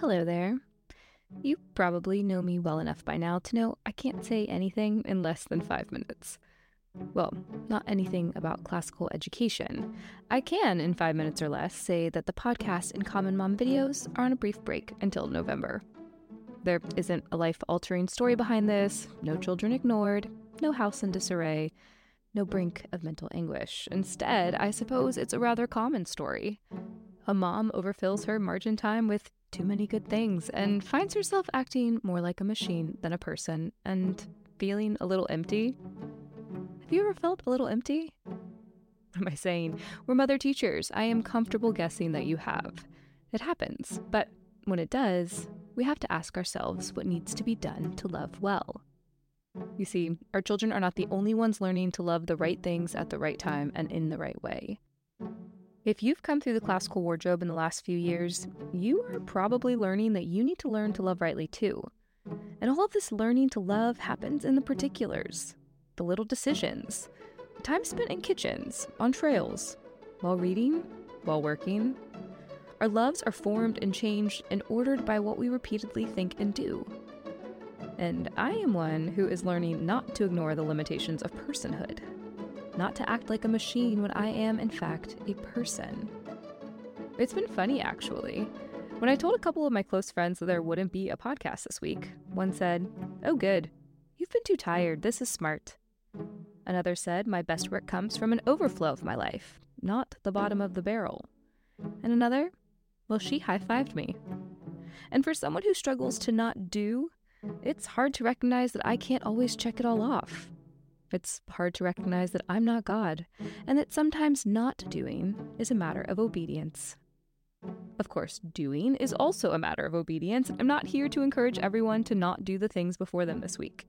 Hello there. You probably know me well enough by now to know I can't say anything in less than five minutes. Well, not anything about classical education. I can, in five minutes or less, say that the podcast and Common Mom videos are on a brief break until November. There isn't a life altering story behind this, no children ignored, no house in disarray, no brink of mental anguish. Instead, I suppose it's a rather common story. A mom overfills her margin time with too many good things and finds herself acting more like a machine than a person and feeling a little empty. Have you ever felt a little empty? What am I saying? We're mother teachers. I am comfortable guessing that you have. It happens, but when it does, we have to ask ourselves what needs to be done to love well. You see, our children are not the only ones learning to love the right things at the right time and in the right way. If you've come through the classical wardrobe in the last few years, you are probably learning that you need to learn to love rightly too. And all of this learning to love happens in the particulars, the little decisions, the time spent in kitchens, on trails, while reading, while working. Our loves are formed and changed and ordered by what we repeatedly think and do. And I am one who is learning not to ignore the limitations of personhood not to act like a machine when I am, in fact, a person. It's been funny, actually. When I told a couple of my close friends that there wouldn't be a podcast this week, one said, Oh, good. You've been too tired. This is smart. Another said, My best work comes from an overflow of my life, not the bottom of the barrel. And another, Well, she high fived me. And for someone who struggles to not do, it's hard to recognize that I can't always check it all off. It's hard to recognize that I'm not God, and that sometimes not doing is a matter of obedience. Of course, doing is also a matter of obedience. I'm not here to encourage everyone to not do the things before them this week.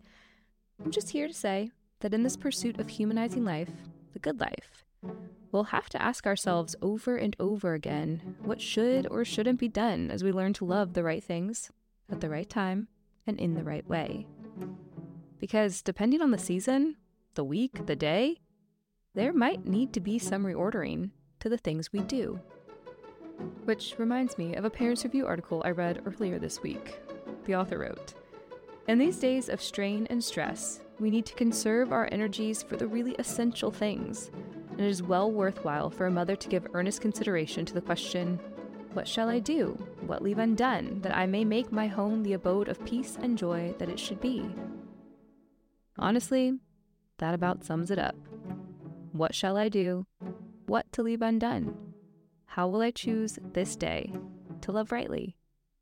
I'm just here to say that in this pursuit of humanizing life, the good life, we'll have to ask ourselves over and over again what should or shouldn't be done as we learn to love the right things at the right time and in the right way. Because depending on the season, the week, the day, there might need to be some reordering to the things we do. Which reminds me of a Parents Review article I read earlier this week. The author wrote In these days of strain and stress, we need to conserve our energies for the really essential things, and it is well worthwhile for a mother to give earnest consideration to the question What shall I do? What leave undone, that I may make my home the abode of peace and joy that it should be? Honestly, that about sums it up. What shall I do? What to leave undone? How will I choose this day to love rightly,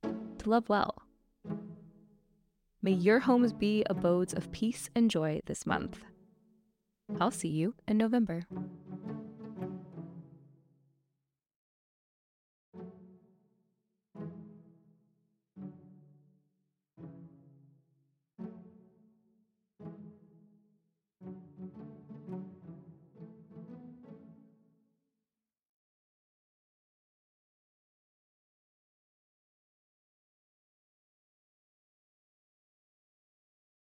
to love well? May your homes be abodes of peace and joy this month. I'll see you in November.